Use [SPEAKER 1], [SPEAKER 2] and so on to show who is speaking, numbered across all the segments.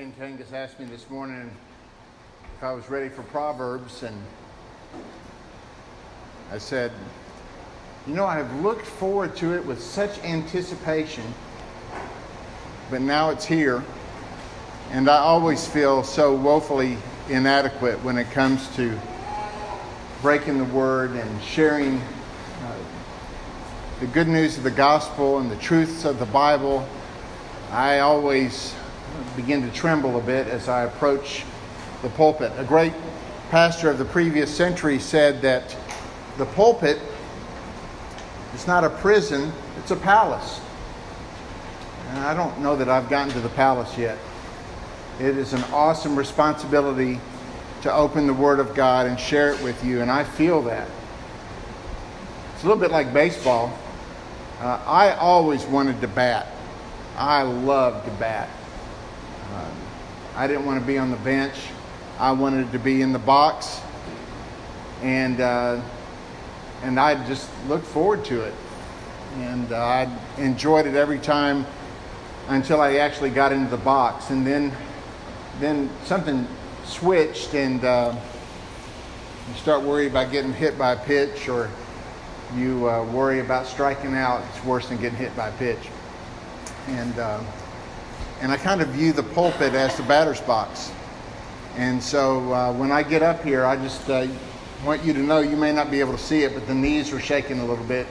[SPEAKER 1] Ken Kangas asked me this morning if I was ready for Proverbs, and I said, You know, I have looked forward to it with such anticipation, but now it's here, and I always feel so woefully inadequate when it comes to breaking the word and sharing uh, the good news of the gospel and the truths of the Bible. I always begin to tremble a bit as I approach the pulpit. A great pastor of the previous century said that the pulpit is not a prison, it's a palace. And I don't know that I've gotten to the palace yet. It is an awesome responsibility to open the Word of God and share it with you, and I feel that. It's a little bit like baseball. Uh, I always wanted to bat. I loved to bat. I didn't want to be on the bench. I wanted to be in the box, and uh, and I just looked forward to it, and uh, I enjoyed it every time until I actually got into the box, and then then something switched, and uh, you start worrying about getting hit by a pitch, or you uh, worry about striking out. It's worse than getting hit by a pitch, and uh, and I kind of view the pulpit as the batter's box. And so uh, when I get up here, I just uh, want you to know you may not be able to see it, but the knees are shaking a little bit,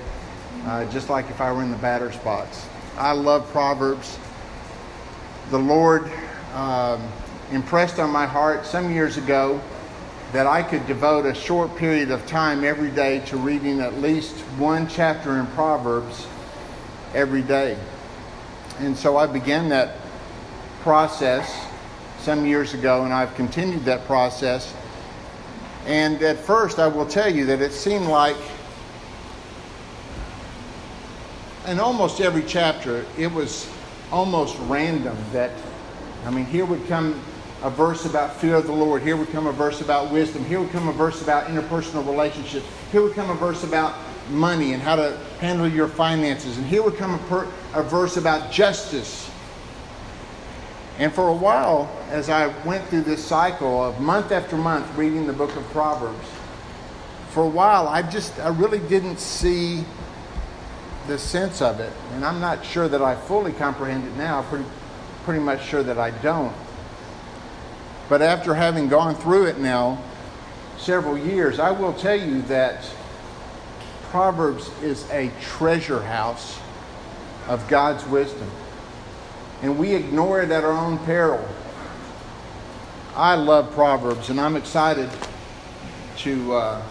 [SPEAKER 1] uh, just like if I were in the batter's box. I love Proverbs. The Lord um, impressed on my heart some years ago that I could devote a short period of time every day to reading at least one chapter in Proverbs every day. And so I began that process some years ago, and I've continued that process. And at first, I will tell you that it seemed like in almost every chapter, it was almost random that, I mean, here would come a verse about fear of the Lord, here would come a verse about wisdom, here would come a verse about interpersonal relationships, here would come a verse about money and how to handle your finances, and here would come a, per, a verse about justice and for a while, as I went through this cycle of month after month reading the book of Proverbs, for a while I just, I really didn't see the sense of it. And I'm not sure that I fully comprehend it now, pretty, pretty much sure that I don't. But after having gone through it now several years, I will tell you that Proverbs is a treasure house of God's wisdom and we ignore it at our own peril. I love Proverbs, and I'm excited to uh,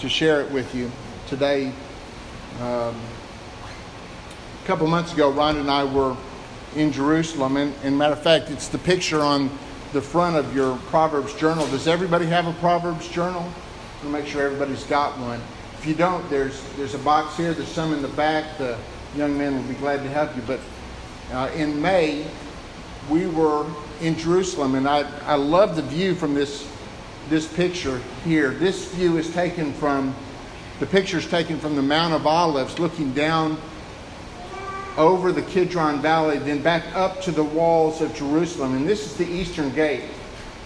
[SPEAKER 1] to share it with you today. Um, a couple months ago, Ron and I were in Jerusalem, and, and matter of fact, it's the picture on the front of your Proverbs journal. Does everybody have a Proverbs journal? To make sure everybody's got one. If you don't, there's there's a box here. There's some in the back. The young men will be glad to help you. But uh, in May, we were in Jerusalem, and I, I love the view from this, this picture here. This view is taken from, the picture is taken from the Mount of Olives, looking down over the Kidron Valley, then back up to the walls of Jerusalem. And this is the eastern gate.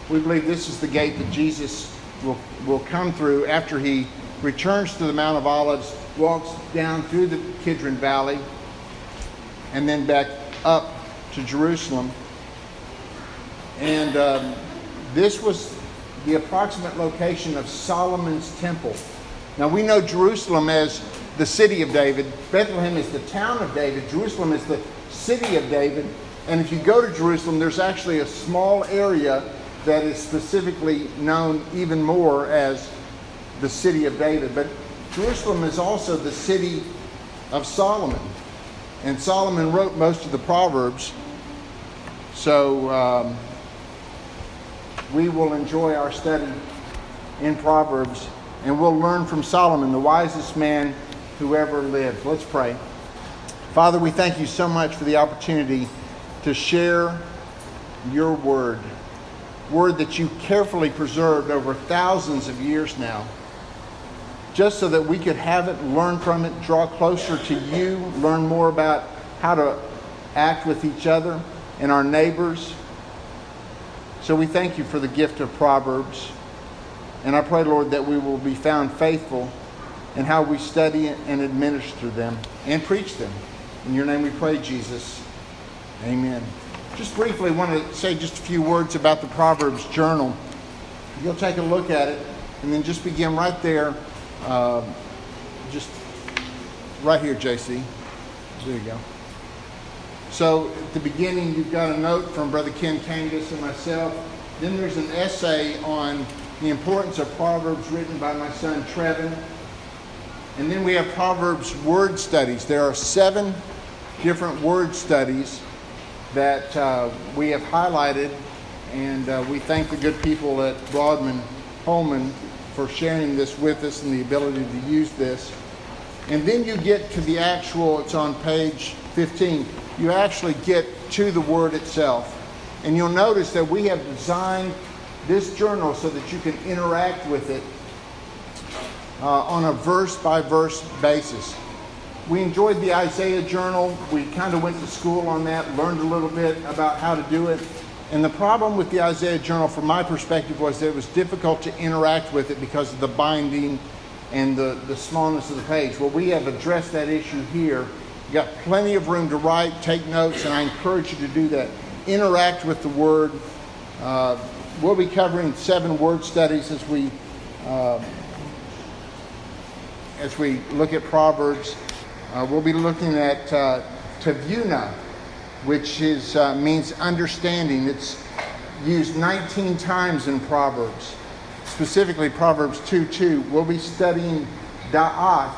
[SPEAKER 1] We believe this is the gate that Jesus will, will come through after he returns to the Mount of Olives, walks down through the Kidron Valley, and then back up to Jerusalem. And um, this was the approximate location of Solomon's temple. Now we know Jerusalem as the city of David, Bethlehem is the town of David, Jerusalem is the city of David. And if you go to Jerusalem, there's actually a small area that is specifically known even more as the city of David. But Jerusalem is also the city of Solomon. And Solomon wrote most of the Proverbs. So um, we will enjoy our study in Proverbs and we'll learn from Solomon, the wisest man who ever lived. Let's pray. Father, we thank you so much for the opportunity to share your word, word that you carefully preserved over thousands of years now just so that we could have it, learn from it, draw closer to you, learn more about how to act with each other and our neighbors. So we thank you for the gift of Proverbs. And I pray, Lord, that we will be found faithful in how we study and administer them and preach them. In your name we pray, Jesus. Amen. Just briefly, want to say just a few words about the Proverbs journal. You'll take a look at it and then just begin right there. Uh, just right here, JC. There you go. So at the beginning, you've got a note from Brother Ken Kangas and myself. Then there's an essay on the importance of Proverbs written by my son Trevin. And then we have Proverbs word studies. There are seven different word studies that uh, we have highlighted, and uh, we thank the good people at Broadman Holman for sharing this with us and the ability to use this. And then you get to the actual, it's on page 15, you actually get to the word itself. And you'll notice that we have designed this journal so that you can interact with it uh, on a verse by verse basis. We enjoyed the Isaiah journal. We kind of went to school on that, learned a little bit about how to do it. And the problem with the Isaiah journal, from my perspective, was that it was difficult to interact with it because of the binding and the, the smallness of the page. Well, we have addressed that issue here. You've got plenty of room to write, take notes, and I encourage you to do that. Interact with the Word. Uh, we'll be covering seven word studies as we uh, as we look at Proverbs. Uh, we'll be looking at uh, Tavuna, which is, uh, means understanding. It's used 19 times in Proverbs, specifically Proverbs 2 2. We'll be studying Da'ath,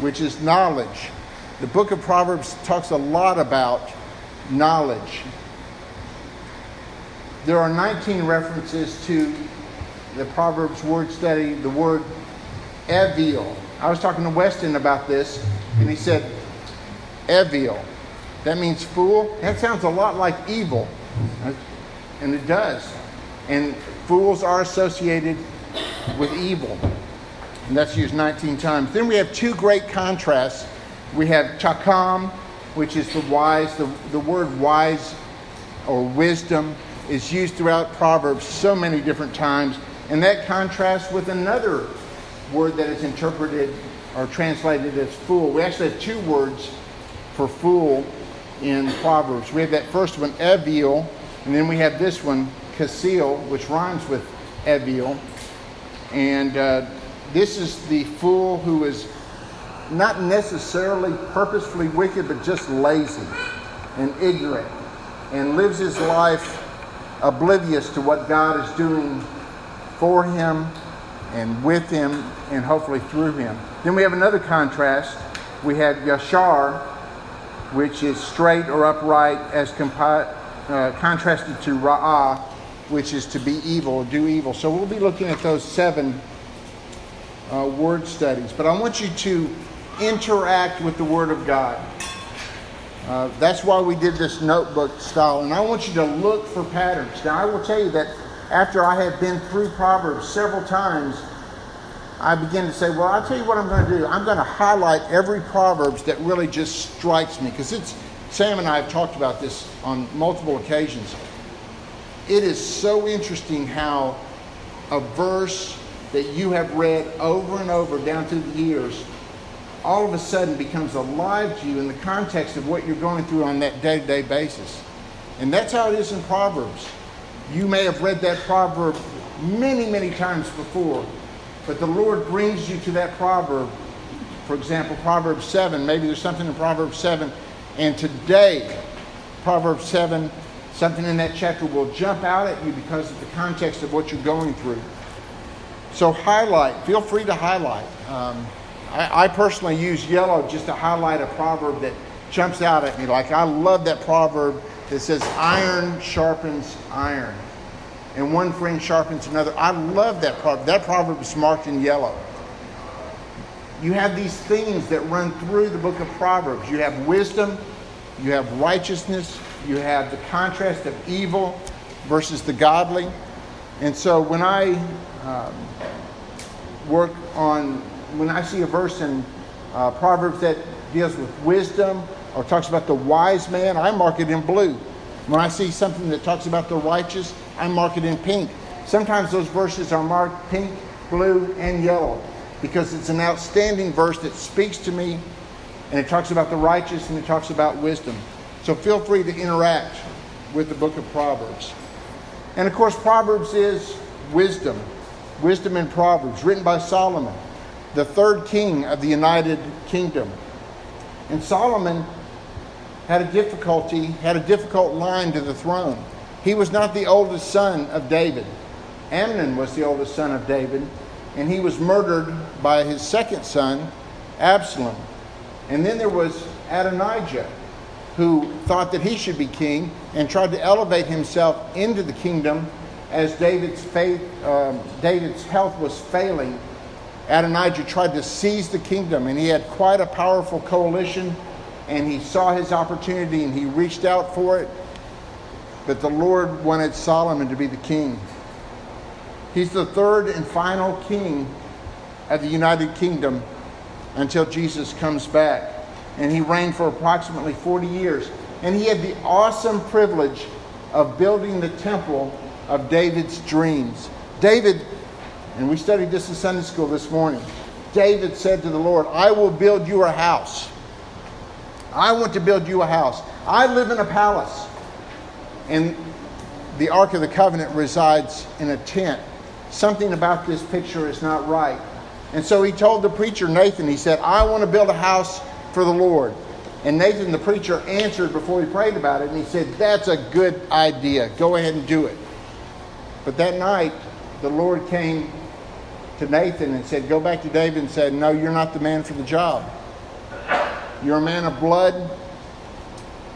[SPEAKER 1] which is knowledge. The book of Proverbs talks a lot about knowledge. There are 19 references to the Proverbs word study, the word evil. I was talking to Weston about this, and he said, evil. That means fool. That sounds a lot like evil. And it does. And fools are associated with evil. And that's used 19 times. Then we have two great contrasts. We have chakam, which is the wise. The, the word wise or wisdom is used throughout Proverbs so many different times. And that contrasts with another word that is interpreted or translated as fool. We actually have two words for fool in Proverbs. We have that first one, evil, and then we have this one, kasil, which rhymes with evil. And uh, this is the fool who is not necessarily purposefully wicked, but just lazy and ignorant and lives his life oblivious to what God is doing for him and with him and hopefully through him. Then we have another contrast. We have Yashar, which is straight or upright, as compi- uh, contrasted to Ra'ah, which is to be evil, do evil. So we'll be looking at those seven uh, word studies. But I want you to interact with the Word of God. Uh, that's why we did this notebook style. And I want you to look for patterns. Now, I will tell you that after I have been through Proverbs several times, I begin to say, well, I'll tell you what I'm going to do. I'm going to highlight every Proverbs that really just strikes me. Because it's, Sam and I have talked about this on multiple occasions. It is so interesting how a verse that you have read over and over down through the years all of a sudden becomes alive to you in the context of what you're going through on that day to day basis. And that's how it is in Proverbs. You may have read that proverb many, many times before, but the Lord brings you to that proverb. For example, Proverbs 7, maybe there's something in Proverbs 7, and today, Proverbs 7, something in that chapter will jump out at you because of the context of what you're going through. So, highlight, feel free to highlight. Um, I, I personally use yellow just to highlight a proverb that jumps out at me. Like I love that proverb that says, iron sharpens iron. And one friend sharpens another. I love that proverb. That proverb is marked in yellow. You have these themes that run through the book of Proverbs. You have wisdom, you have righteousness, you have the contrast of evil versus the godly. And so when I um, work on when I see a verse in uh, Proverbs that deals with wisdom or talks about the wise man, I mark it in blue. When I see something that talks about the righteous, I mark it in pink. Sometimes those verses are marked pink, blue, and yellow because it's an outstanding verse that speaks to me and it talks about the righteous and it talks about wisdom. So feel free to interact with the book of Proverbs. And of course, Proverbs is wisdom, wisdom in Proverbs, written by Solomon, the third king of the United Kingdom. And Solomon had a difficulty, had a difficult line to the throne. He was not the oldest son of David. Amnon was the oldest son of David, and he was murdered by his second son, Absalom. And then there was Adonijah, who thought that he should be king and tried to elevate himself into the kingdom as David's faith, um, David's health was failing. Adonijah tried to seize the kingdom, and he had quite a powerful coalition. And he saw his opportunity, and he reached out for it. But the Lord wanted Solomon to be the king. He's the third and final king of the United Kingdom until Jesus comes back. And he reigned for approximately 40 years. And he had the awesome privilege of building the temple of David's dreams. David, and we studied this in Sunday school this morning. David said to the Lord, I will build you a house. I want to build you a house. I live in a palace. And the Ark of the Covenant resides in a tent something about this picture is not right. And so he told the preacher, Nathan, he said, I want to build a house for the Lord. And Nathan, the preacher, answered before he prayed about it, and he said, That's a good idea. Go ahead and do it. But that night, the Lord came to Nathan and said, Go back to David and said, No, you're not the man for the job. You're a man of blood,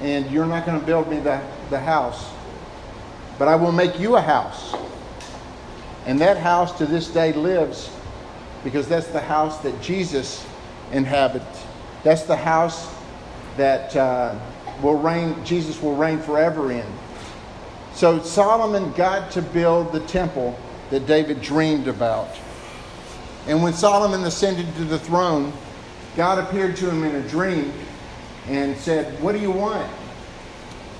[SPEAKER 1] and you're not going to build me the, the house. But I will make you a house. And that house to this day lives because that's the house that Jesus inhabits. That's the house that uh, will reign, Jesus will reign forever in. So Solomon got to build the temple that David dreamed about. And when Solomon ascended to the throne, God appeared to him in a dream and said, What do you want?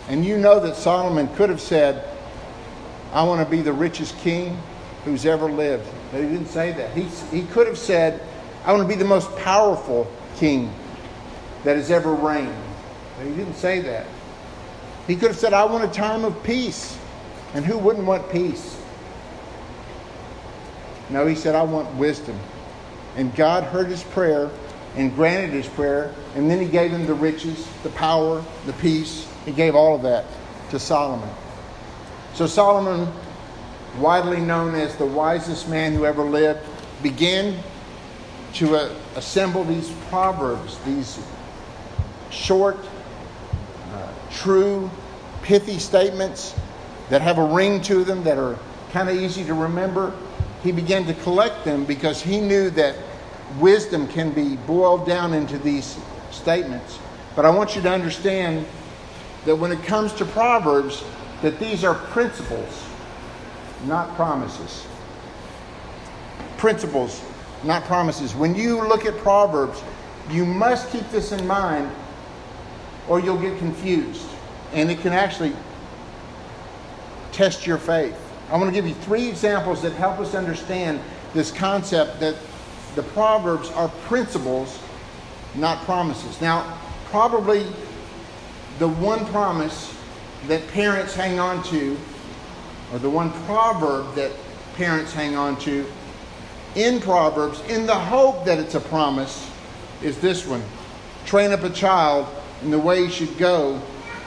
[SPEAKER 1] And you know that Solomon could have said, I want to be the richest king who's ever lived. But he didn't say that. He, he could have said, I want to be the most powerful king that has ever reigned. But he didn't say that. He could have said, I want a time of peace. And who wouldn't want peace? No, he said, I want wisdom. And God heard his prayer and granted his prayer. And then he gave him the riches, the power, the peace. He gave all of that to Solomon. So Solomon widely known as the wisest man who ever lived, began to uh, assemble these proverbs, these short, uh, true, pithy statements that have a ring to them, that are kind of easy to remember. He began to collect them because he knew that wisdom can be boiled down into these statements. But I want you to understand that when it comes to Proverbs, that these are principles not promises. Principles, not promises. When you look at Proverbs, you must keep this in mind or you'll get confused. And it can actually test your faith. I want to give you three examples that help us understand this concept that the Proverbs are principles, not promises. Now, probably the one promise that parents hang on to or the one proverb that parents hang on to in Proverbs, in the hope that it's a promise, is this one train up a child in the way he should go.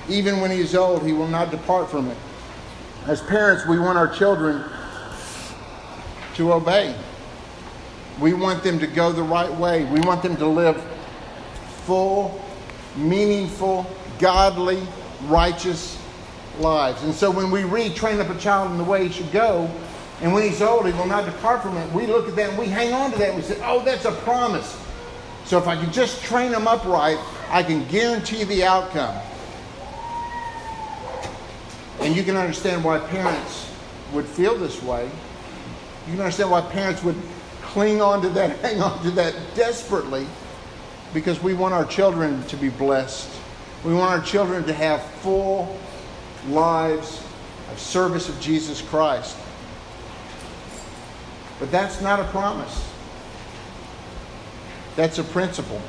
[SPEAKER 1] Even when he is old, he will not depart from it. As parents, we want our children to obey. We want them to go the right way. We want them to live full, meaningful, godly, righteous lives. And so when we read, train up a child in the way he should go, and when he's old, he will not depart from it, we look at that and we hang on to that we say, oh, that's a promise. So if I can just train them upright, I can guarantee the outcome. And you can understand why parents would feel this way. You can understand why parents would cling on to that, hang on to that desperately, because we want our children to be blessed. We want our children to have full lives, of service of Jesus Christ. But that's not a promise. That's a principle.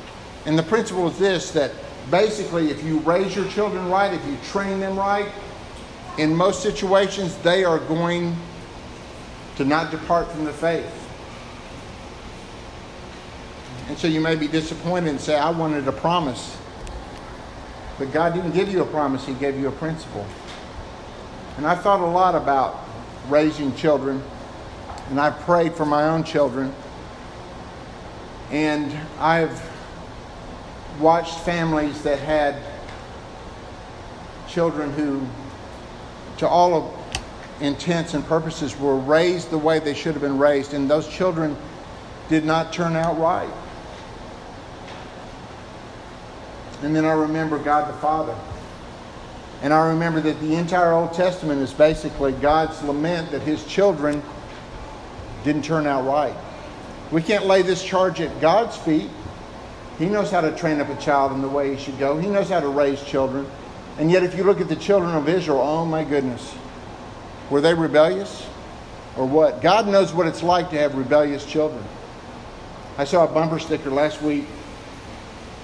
[SPEAKER 1] And the principle is this that basically, if you raise your children right, if you train them right, in most situations, they are going to not depart from the faith. And so you may be disappointed and say, I wanted a promise. But God didn't give you a promise, He gave you a principle. And I've thought a lot about raising children, and I've prayed for my own children. And I've watched families that had children who, to all of intents and purposes, were raised the way they should have been raised, and those children did not turn out right. And then I remember God the Father. And I remember that the entire Old Testament is basically God's lament that his children didn't turn out right. We can't lay this charge at God's feet. He knows how to train up a child in the way he should go, He knows how to raise children. And yet, if you look at the children of Israel, oh my goodness, were they rebellious or what? God knows what it's like to have rebellious children. I saw a bumper sticker last week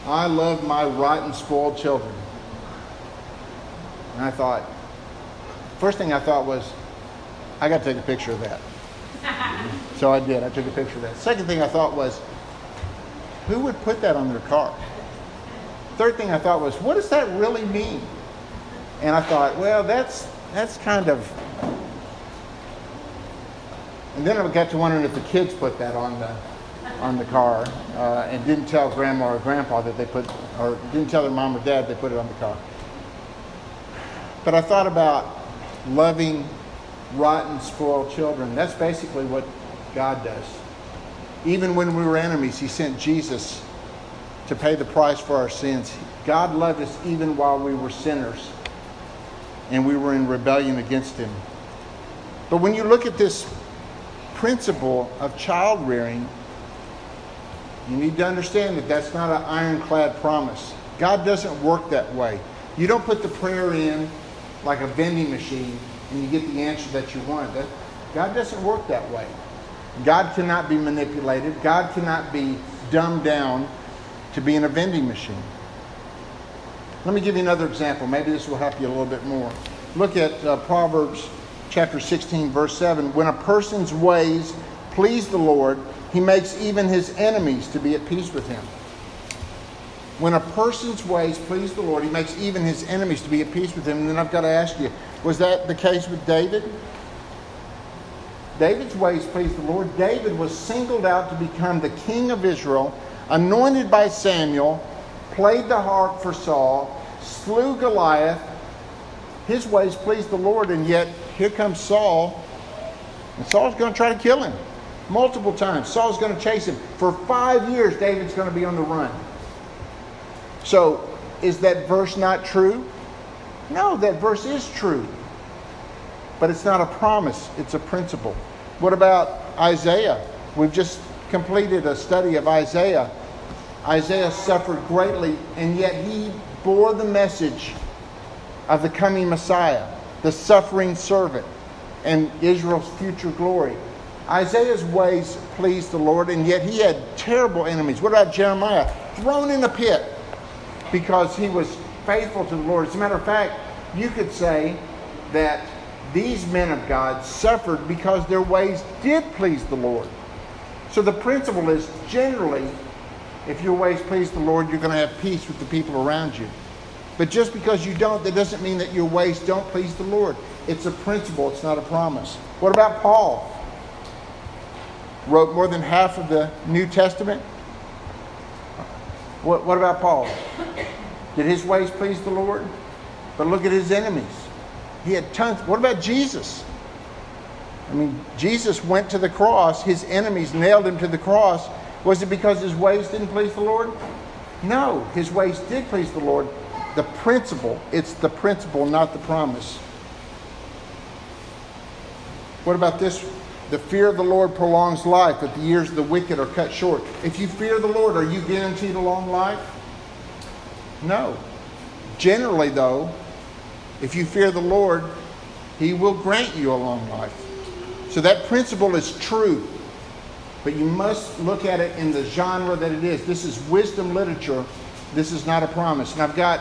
[SPEAKER 1] I love my rotten, spoiled children. And I thought, first thing I thought was, I got to take a picture of that. so I did. I took a picture of that. Second thing I thought was, who would put that on their car? Third thing I thought was, what does that really mean? And I thought, well, that's that's kind of. And then I got to wondering if the kids put that on the on the car uh, and didn't tell grandma or grandpa that they put, or didn't tell their mom or dad they put it on the car. But I thought about loving rotten, spoiled children. That's basically what God does. Even when we were enemies, He sent Jesus to pay the price for our sins. God loved us even while we were sinners and we were in rebellion against Him. But when you look at this principle of child rearing, you need to understand that that's not an ironclad promise. God doesn't work that way. You don't put the prayer in like a vending machine and you get the answer that you want. That, God doesn't work that way. God cannot be manipulated. God cannot be dumbed down to be in a vending machine. Let me give you another example. Maybe this will help you a little bit more. Look at uh, Proverbs chapter 16, verse 7. When a person's ways please the Lord, he makes even his enemies to be at peace with him. When a person's ways please the Lord, he makes even his enemies to be at peace with him. And then I've got to ask you, was that the case with David? David's ways pleased the Lord. David was singled out to become the king of Israel, anointed by Samuel, played the harp for Saul, slew Goliath. His ways pleased the Lord, and yet here comes Saul, and Saul's going to try to kill him multiple times. Saul's going to chase him. For five years, David's going to be on the run. So, is that verse not true? No, that verse is true. But it's not a promise, it's a principle. What about Isaiah? We've just completed a study of Isaiah. Isaiah suffered greatly, and yet he bore the message of the coming Messiah, the suffering servant, and Israel's future glory. Isaiah's ways pleased the Lord, and yet he had terrible enemies. What about Jeremiah? Thrown in a pit because he was faithful to the Lord. As a matter of fact, you could say that these men of God suffered because their ways did please the Lord. So the principle is generally, if your ways please the Lord, you're going to have peace with the people around you. But just because you don't, that doesn't mean that your ways don't please the Lord. It's a principle, it's not a promise. What about Paul? Wrote more than half of the New Testament. What, what about Paul? Did his ways please the Lord? But look at his enemies. He had tons. What about Jesus? I mean, Jesus went to the cross. His enemies nailed him to the cross. Was it because his ways didn't please the Lord? No, his ways did please the Lord. The principle, it's the principle, not the promise. What about this the fear of the Lord prolongs life, but the years of the wicked are cut short. If you fear the Lord, are you guaranteed a long life? No. Generally, though, if you fear the Lord, He will grant you a long life. So that principle is true. But you must look at it in the genre that it is. This is wisdom literature. This is not a promise. And I've got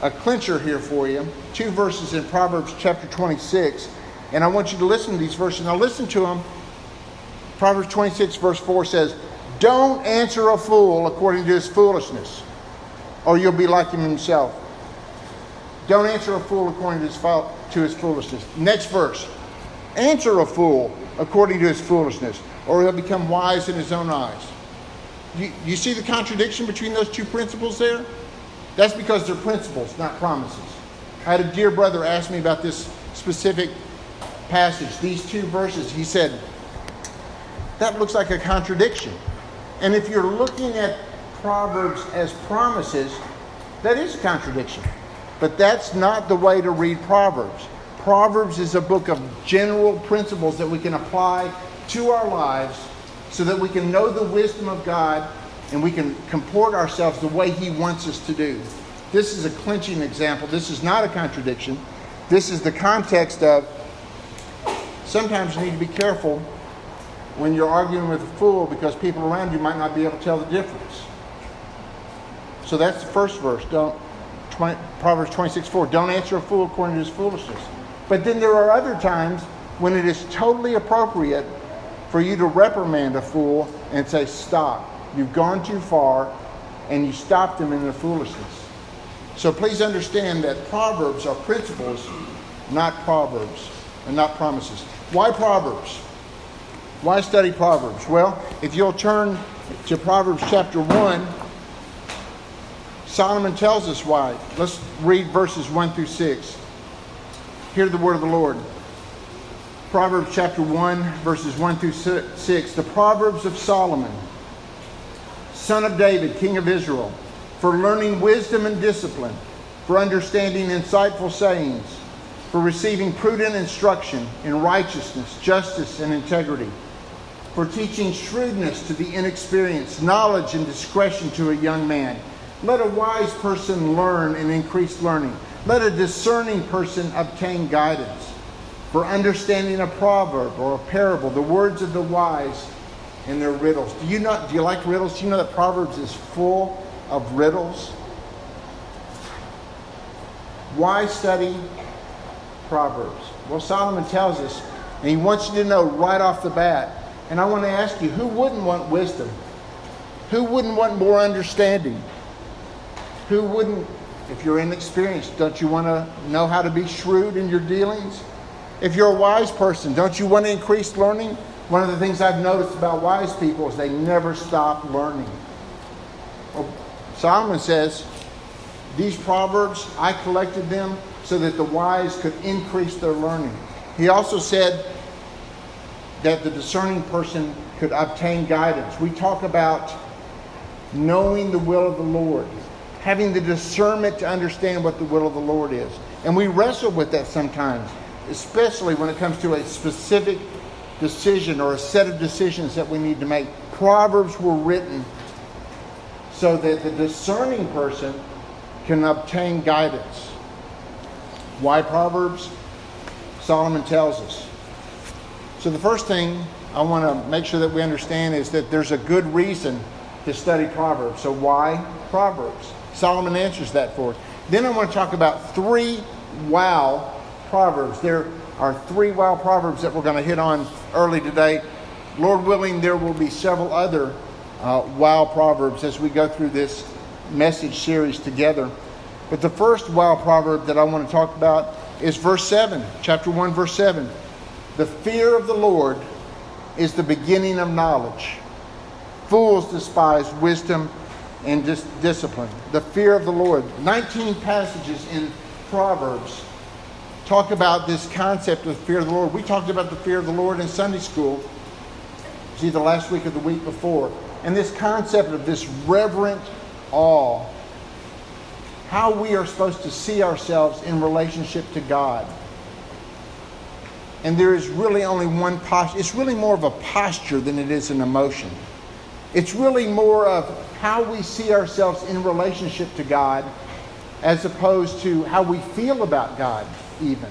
[SPEAKER 1] a clincher here for you. Two verses in Proverbs chapter 26. And I want you to listen to these verses. Now listen to them. Proverbs 26, verse 4 says, Don't answer a fool according to his foolishness, or you'll be like him himself. Don't answer a fool according to his, to his foolishness. Next verse. Answer a fool according to his foolishness, or he'll become wise in his own eyes. You, you see the contradiction between those two principles there? That's because they're principles, not promises. I had a dear brother ask me about this specific passage, these two verses. He said, That looks like a contradiction. And if you're looking at Proverbs as promises, that is a contradiction. But that's not the way to read Proverbs. Proverbs is a book of general principles that we can apply to our lives so that we can know the wisdom of God and we can comport ourselves the way He wants us to do. This is a clinching example. This is not a contradiction. This is the context of sometimes you need to be careful when you're arguing with a fool because people around you might not be able to tell the difference. So that's the first verse. Don't 20, Proverbs 26 4. Don't answer a fool according to his foolishness. But then there are other times when it is totally appropriate for you to reprimand a fool and say, Stop. You've gone too far, and you stop them in their foolishness. So please understand that Proverbs are principles, not Proverbs, and not promises. Why Proverbs? Why study Proverbs? Well, if you'll turn to Proverbs chapter 1, Solomon tells us why. Let's read verses 1 through 6. Hear the word of the Lord. Proverbs chapter 1, verses 1 through 6. The Proverbs of Solomon, son of David, king of Israel, for learning wisdom and discipline, for understanding insightful sayings, for receiving prudent instruction in righteousness, justice, and integrity, for teaching shrewdness to the inexperienced, knowledge and discretion to a young man let a wise person learn and increase learning. Let a discerning person obtain guidance. For understanding a proverb or a parable, the words of the wise and their riddles. Do you not do you like riddles? Do you know that Proverbs is full of riddles? Why study Proverbs? Well, Solomon tells us, and he wants you to know right off the bat. And I want to ask you, who wouldn't want wisdom? Who wouldn't want more understanding? Who wouldn't, if you're inexperienced, don't you want to know how to be shrewd in your dealings? If you're a wise person, don't you want to increase learning? One of the things I've noticed about wise people is they never stop learning. Well, Solomon says, These proverbs, I collected them so that the wise could increase their learning. He also said that the discerning person could obtain guidance. We talk about knowing the will of the Lord having the discernment to understand what the will of the Lord is. And we wrestle with that sometimes, especially when it comes to a specific decision or a set of decisions that we need to make. Proverbs were written so that the discerning person can obtain guidance. Why Proverbs? Solomon tells us. So, the first thing I want to make sure that we understand is that there's a good reason to study Proverbs. So, why Proverbs? Solomon answers that for us. Then I want to talk about three wow proverbs. There are three wow proverbs that we're going to hit on early today. Lord willing, there will be several other uh, wow proverbs as we go through this message series together. But the first wild proverb that I want to talk about is verse 7, chapter 1, verse 7. The fear of the Lord is the beginning of knowledge. Fools despise wisdom and dis- discipline. The fear of the Lord. 19 passages in Proverbs talk about this concept of fear of the Lord. We talked about the fear of the Lord in Sunday school. It's either last week or the week before. And this concept of this reverent awe. How we are supposed to see ourselves in relationship to God. And there is really only one posture. It's really more of a posture than it is an emotion. It's really more of how we see ourselves in relationship to God as opposed to how we feel about God, even.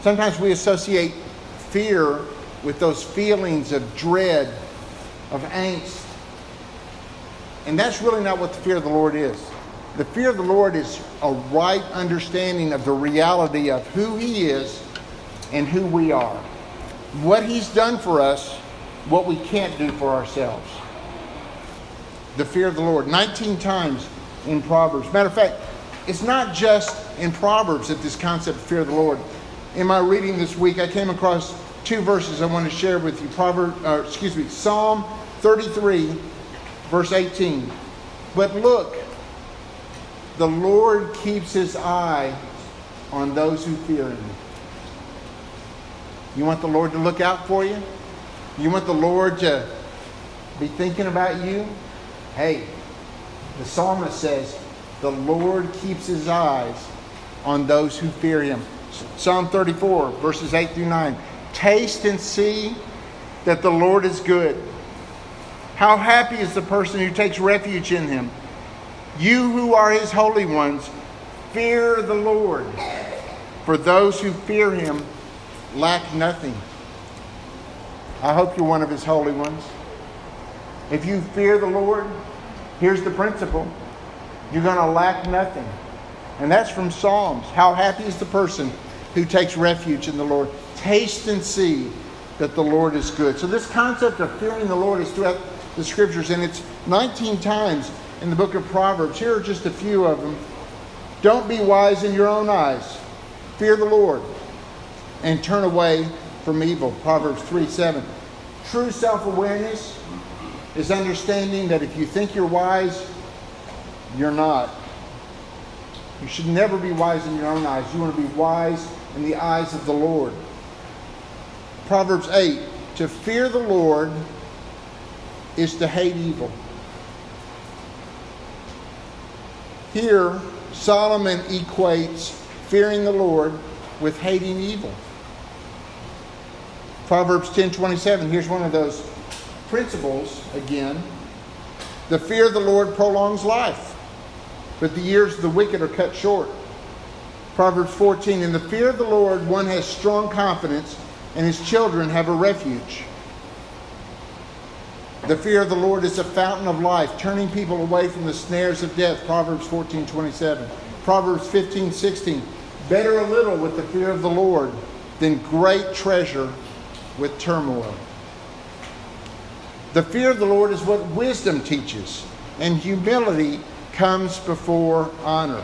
[SPEAKER 1] Sometimes we associate fear with those feelings of dread, of angst. And that's really not what the fear of the Lord is. The fear of the Lord is a right understanding of the reality of who He is and who we are. What He's done for us, what we can't do for ourselves. The fear of the Lord. 19 times in Proverbs. Matter of fact, it's not just in Proverbs that this concept of fear of the Lord. In my reading this week, I came across two verses I want to share with you. Proverb, uh, excuse me, Psalm 33, verse 18. But look, the Lord keeps his eye on those who fear him. You want the Lord to look out for you? You want the Lord to be thinking about you? Hey, the psalmist says, the Lord keeps his eyes on those who fear him. Psalm 34, verses 8 through 9. Taste and see that the Lord is good. How happy is the person who takes refuge in him. You who are his holy ones, fear the Lord. For those who fear him lack nothing. I hope you're one of his holy ones. If you fear the Lord, here's the principle you're going to lack nothing. And that's from Psalms. How happy is the person who takes refuge in the Lord? Taste and see that the Lord is good. So, this concept of fearing the Lord is throughout the scriptures, and it's 19 times in the book of Proverbs. Here are just a few of them. Don't be wise in your own eyes. Fear the Lord and turn away from evil. Proverbs 3 7. True self awareness is understanding that if you think you're wise, you're not. You should never be wise in your own eyes. You want to be wise in the eyes of the Lord. Proverbs 8 To fear the Lord is to hate evil. Here, Solomon equates fearing the Lord with hating evil. Proverbs 10:27, here's one of those principles again. The fear of the Lord prolongs life, but the years of the wicked are cut short. Proverbs 14, in the fear of the Lord one has strong confidence, and his children have a refuge. The fear of the Lord is a fountain of life, turning people away from the snares of death. Proverbs 14, 27. Proverbs 15, 16. Better a little with the fear of the Lord than great treasure with turmoil. The fear of the Lord is what wisdom teaches, and humility comes before honor.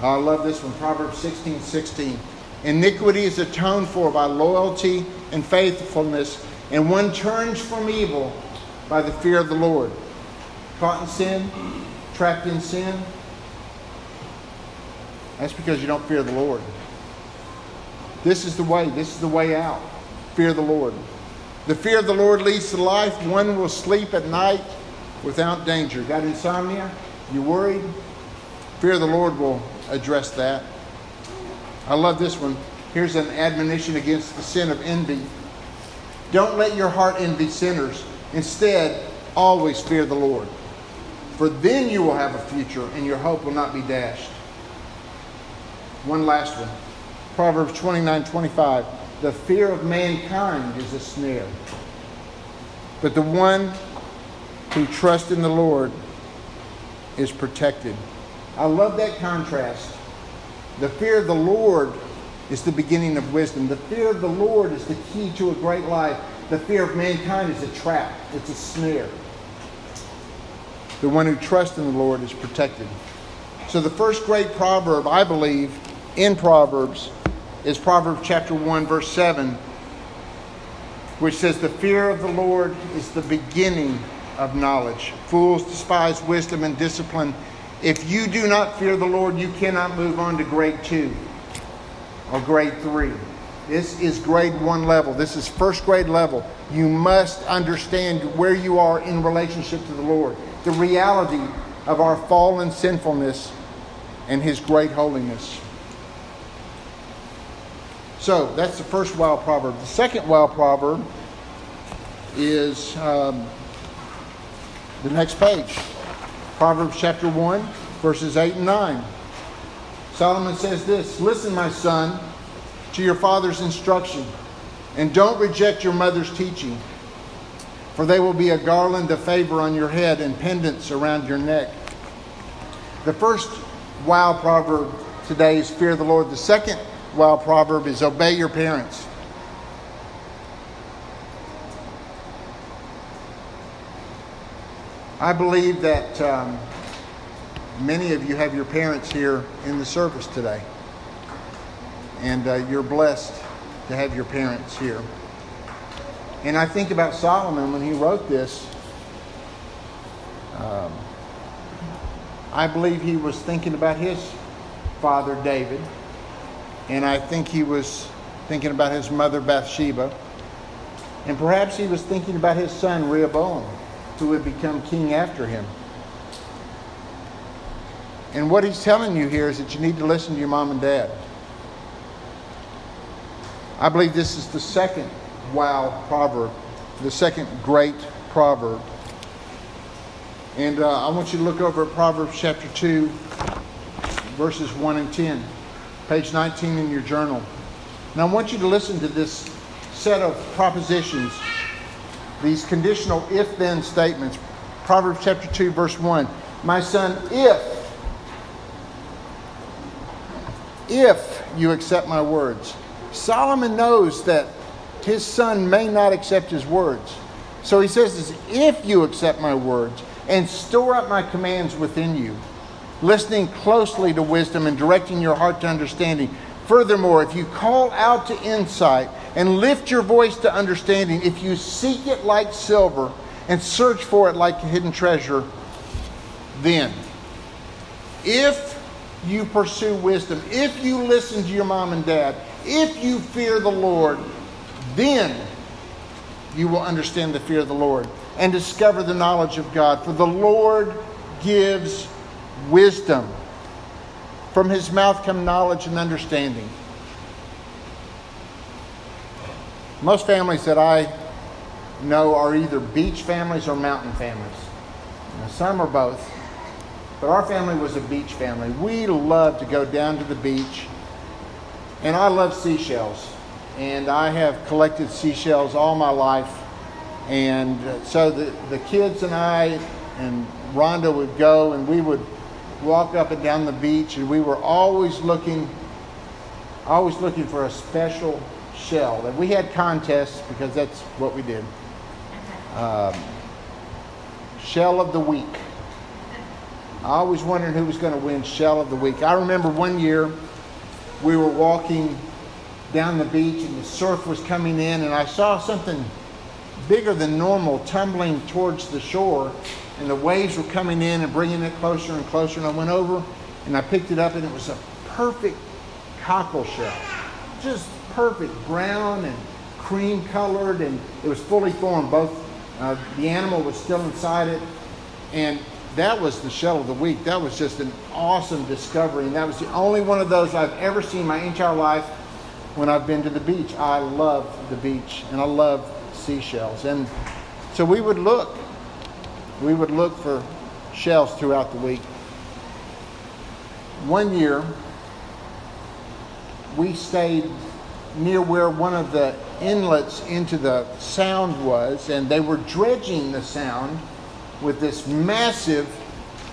[SPEAKER 1] I love this one, Proverbs 16, 16. Iniquity is atoned for by loyalty and faithfulness and one turns from evil by the fear of the Lord. Caught in sin, trapped in sin, that's because you don't fear the Lord. This is the way, this is the way out. Fear the Lord. The fear of the Lord leads to life. One will sleep at night without danger. Got insomnia? You worried? Fear of the Lord will address that. I love this one. Here's an admonition against the sin of envy. Don't let your heart envy sinners. Instead, always fear the Lord. For then you will have a future and your hope will not be dashed. One last one Proverbs 29 25. The fear of mankind is a snare, but the one who trusts in the Lord is protected. I love that contrast. The fear of the Lord is the beginning of wisdom. The fear of the Lord is the key to a great life. The fear of mankind is a trap, it's a snare. The one who trusts in the Lord is protected. So, the first great proverb, I believe, in Proverbs is Proverbs chapter 1, verse 7, which says, The fear of the Lord is the beginning of knowledge. Fools despise wisdom and discipline. If you do not fear the Lord, you cannot move on to grade two or grade three. This is grade one level. This is first grade level. You must understand where you are in relationship to the Lord, the reality of our fallen sinfulness and His great holiness. So that's the first wild proverb. The second wild proverb is um, the next page Proverbs chapter 1, verses 8 and 9. Solomon says this Listen, my son, to your father's instruction, and don't reject your mother's teaching, for they will be a garland of favor on your head and pendants around your neck. The first wow proverb today is fear the Lord. The second wow proverb is obey your parents. I believe that um, many of you have your parents here in the service today. And uh, you're blessed to have your parents here. And I think about Solomon when he wrote this. Um, I believe he was thinking about his father, David. And I think he was thinking about his mother, Bathsheba. And perhaps he was thinking about his son, Rehoboam who would become king after him. And what he's telling you here is that you need to listen to your mom and dad. I believe this is the second wow proverb, the second great proverb. And uh, I want you to look over at Proverbs chapter 2, verses 1 and 10, page 19 in your journal. Now I want you to listen to this set of propositions these conditional if then statements. Proverbs chapter 2, verse 1. My son, if, if you accept my words. Solomon knows that his son may not accept his words. So he says this if you accept my words and store up my commands within you, listening closely to wisdom and directing your heart to understanding. Furthermore, if you call out to insight, and lift your voice to understanding. If you seek it like silver and search for it like a hidden treasure, then, if you pursue wisdom, if you listen to your mom and dad, if you fear the Lord, then you will understand the fear of the Lord and discover the knowledge of God. For the Lord gives wisdom. From his mouth come knowledge and understanding. Most families that I know are either beach families or mountain families. Now, some are both. But our family was a beach family. We loved to go down to the beach. And I love seashells. And I have collected seashells all my life. And so the, the kids and I and Rhonda would go and we would walk up and down the beach and we were always looking always looking for a special shell. And we had contests because that's what we did. Um, shell of the week. I always wondered who was going to win shell of the week. I remember one year we were walking down the beach and the surf was coming in and I saw something bigger than normal tumbling towards the shore and the waves were coming in and bringing it closer and closer and I went over and I picked it up and it was a perfect cockle shell. Just perfect brown and cream colored, and it was fully formed. Both uh, the animal was still inside it, and that was the shell of the week. That was just an awesome discovery, and that was the only one of those I've ever seen my entire life when I've been to the beach. I love the beach, and I love seashells, and so we would look. We would look for shells throughout the week. One year, we stayed near where one of the inlets into the sound was, and they were dredging the sound with this massive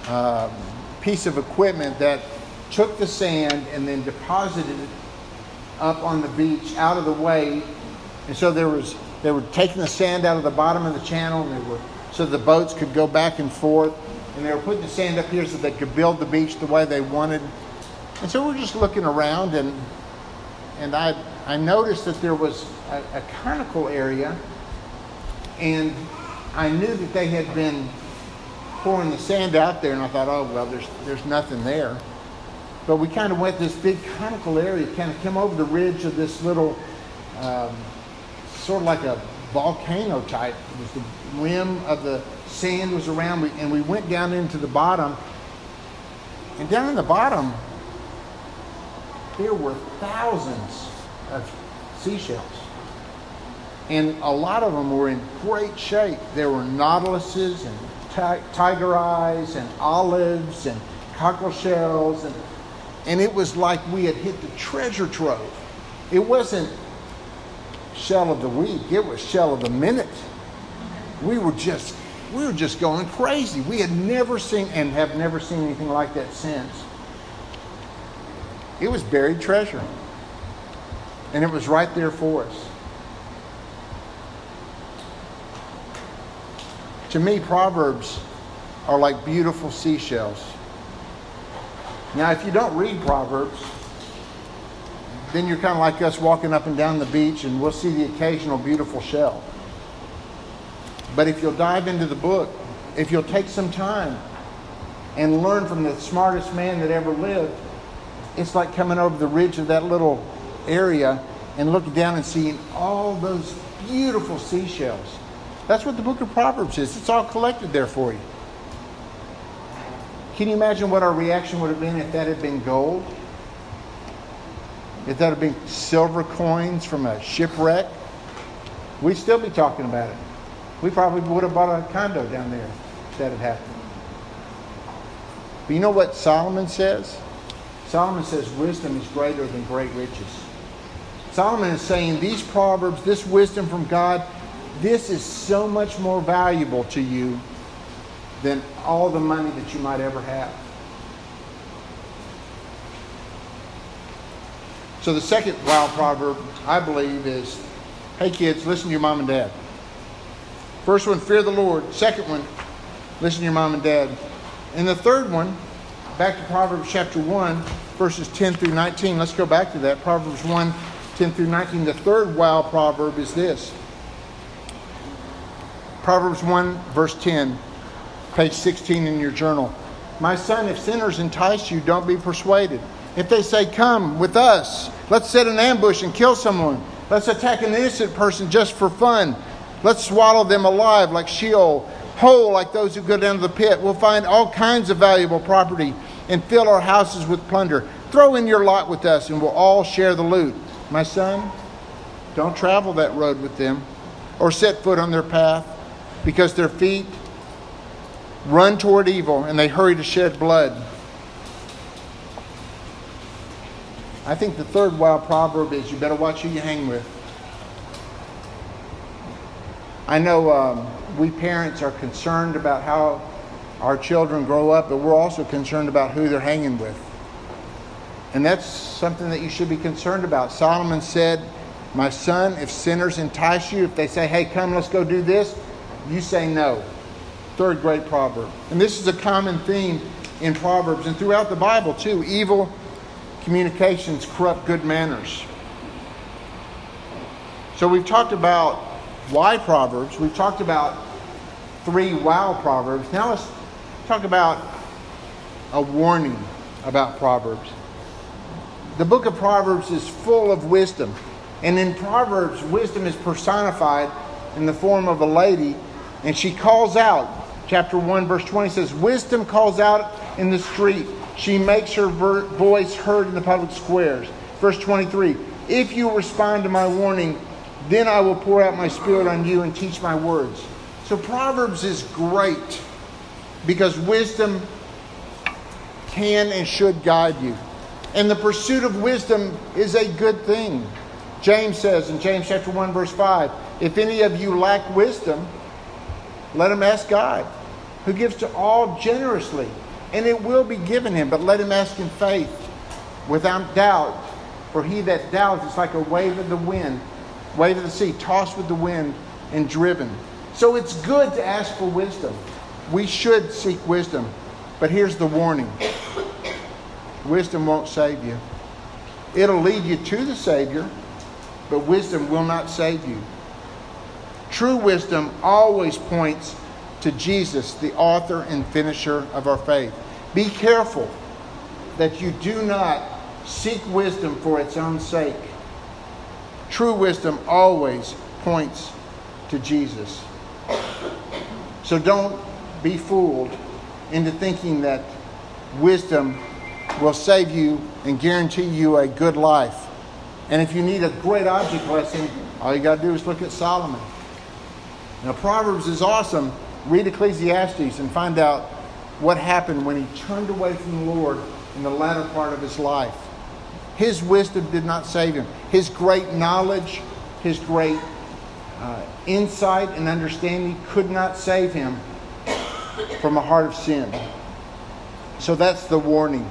[SPEAKER 1] uh, piece of equipment that took the sand and then deposited it up on the beach out of the way. And so there was they were taking the sand out of the bottom of the channel, and they were so the boats could go back and forth. And they were putting the sand up here so they could build the beach the way they wanted. And so we're just looking around, and and I I noticed that there was a, a conical area, and I knew that they had been pouring the sand out there, and I thought, oh well, there's there's nothing there. But we kind of went this big conical area, kind of came over the ridge of this little, um, sort of like a volcano type. It was the rim of the sand was around, and we went down into the bottom. And down in the bottom, there were thousands of seashells. And a lot of them were in great shape. There were nautiluses and tiger eyes and olives and cockle shells. And, and it was like we had hit the treasure trove. it wasn't shell of the week, it was shell of the minute. We were just we were just going crazy. We had never seen and have never seen anything like that since. It was buried treasure. And it was right there for us. To me, Proverbs are like beautiful seashells. Now, if you don't read Proverbs, then you're kind of like us walking up and down the beach and we'll see the occasional beautiful shell. But if you'll dive into the book, if you'll take some time and learn from the smartest man that ever lived, it's like coming over the ridge of that little area and looking down and seeing all those beautiful seashells. That's what the book of Proverbs is. It's all collected there for you. Can you imagine what our reaction would have been if that had been gold? If that had been silver coins from a shipwreck? We'd still be talking about it. We probably would have bought a condo down there if that had happened. But you know what Solomon says? Solomon says wisdom is greater than great riches. Solomon is saying these proverbs, this wisdom from God, this is so much more valuable to you than all the money that you might ever have. So the second wild proverb, I believe, is hey kids, listen to your mom and dad. First one, fear the Lord. Second one, listen to your mom and dad. And the third one, back to Proverbs chapter 1, verses 10 through 19. Let's go back to that. Proverbs 1, 10 through 19. The third wild proverb is this Proverbs 1, verse 10 page 16 in your journal. My son, if sinners entice you, don't be persuaded. If they say, Come with us, let's set an ambush and kill someone. Let's attack an innocent person just for fun. Let's swallow them alive like Sheol, whole like those who go down to the pit. We'll find all kinds of valuable property and fill our houses with plunder. Throw in your lot with us and we'll all share the loot. My son, don't travel that road with them or set foot on their path because their feet run toward evil and they hurry to shed blood. I think the third wild proverb is you better watch who you hang with. I know um, we parents are concerned about how our children grow up, but we're also concerned about who they're hanging with. And that's something that you should be concerned about. Solomon said, My son, if sinners entice you, if they say, Hey, come, let's go do this, you say no. Third great proverb. And this is a common theme in Proverbs and throughout the Bible, too. Evil communications corrupt good manners. So we've talked about why Proverbs. We've talked about three wow Proverbs. Now let's talk about a warning about Proverbs. The book of Proverbs is full of wisdom. And in Proverbs, wisdom is personified in the form of a lady, and she calls out chapter 1, verse 20 says, Wisdom calls out in the street. She makes her ver- voice heard in the public squares. Verse 23 If you respond to my warning, then I will pour out my spirit on you and teach my words. So Proverbs is great because wisdom can and should guide you. And the pursuit of wisdom is a good thing. James says in James chapter 1 verse 5, if any of you lack wisdom, let him ask God who gives to all generously, and it will be given him. But let him ask in faith, without doubt. For he that doubts is like a wave of the wind, wave of the sea, tossed with the wind and driven. So it's good to ask for wisdom. We should seek wisdom. But here's the warning wisdom won't save you. It'll lead you to the Savior, but wisdom will not save you. True wisdom always points to Jesus, the author and finisher of our faith. Be careful that you do not seek wisdom for its own sake. True wisdom always points to Jesus. So don't be fooled into thinking that wisdom will save you and guarantee you a good life. And if you need a great object lesson, all you got to do is look at Solomon. Now, Proverbs is awesome read Ecclesiastes and find out what happened when he turned away from the Lord in the latter part of his life. His wisdom did not save him. his great knowledge, his great uh, insight and understanding could not save him from a heart of sin. So that's the warning.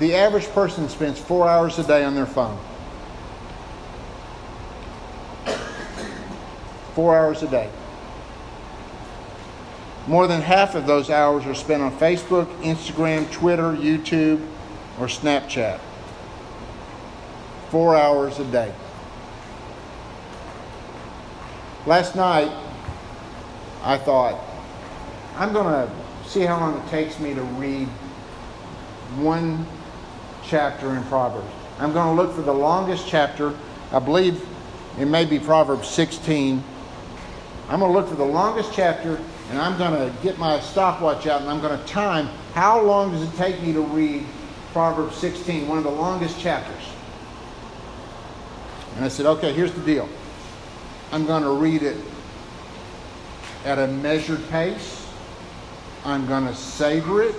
[SPEAKER 1] The average person spends four hours a day on their phone. Four hours a day. More than half of those hours are spent on Facebook, Instagram, Twitter, YouTube, or Snapchat. Four hours a day. Last night, I thought, I'm going to see how long it takes me to read one chapter in Proverbs. I'm going to look for the longest chapter. I believe it may be Proverbs 16. I'm going to look for the longest chapter and I'm going to get my stopwatch out and I'm going to time how long does it take me to read Proverbs 16, one of the longest chapters. And I said, okay, here's the deal. I'm going to read it at a measured pace. I'm going to savor it.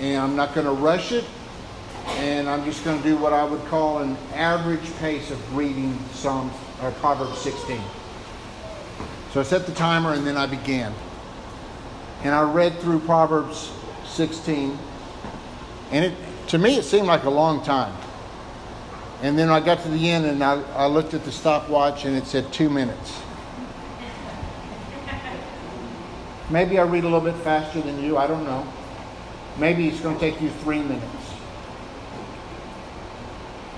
[SPEAKER 1] And I'm not going to rush it. And I'm just going to do what I would call an average pace of reading Psalms or Proverbs 16. So I set the timer and then I began. And I read through Proverbs 16. And it, to me, it seemed like a long time. And then I got to the end and I, I looked at the stopwatch and it said two minutes. Maybe I read a little bit faster than you, I don't know. Maybe it's going to take you three minutes.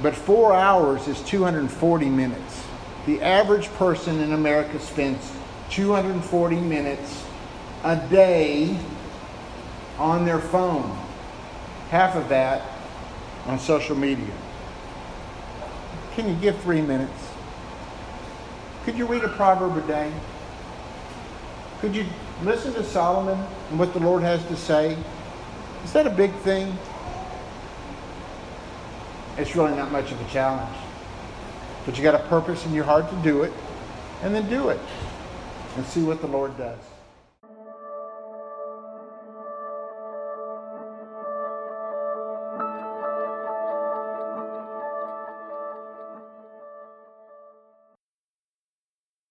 [SPEAKER 1] But four hours is 240 minutes. The average person in America spends 240 minutes a day on their phone. Half of that on social media. Can you give three minutes? Could you read a proverb a day? Could you listen to Solomon and what the Lord has to say? Is that a big thing? It's really not much of a challenge. But you got a purpose in your heart to do it, and then do it and see what the Lord does.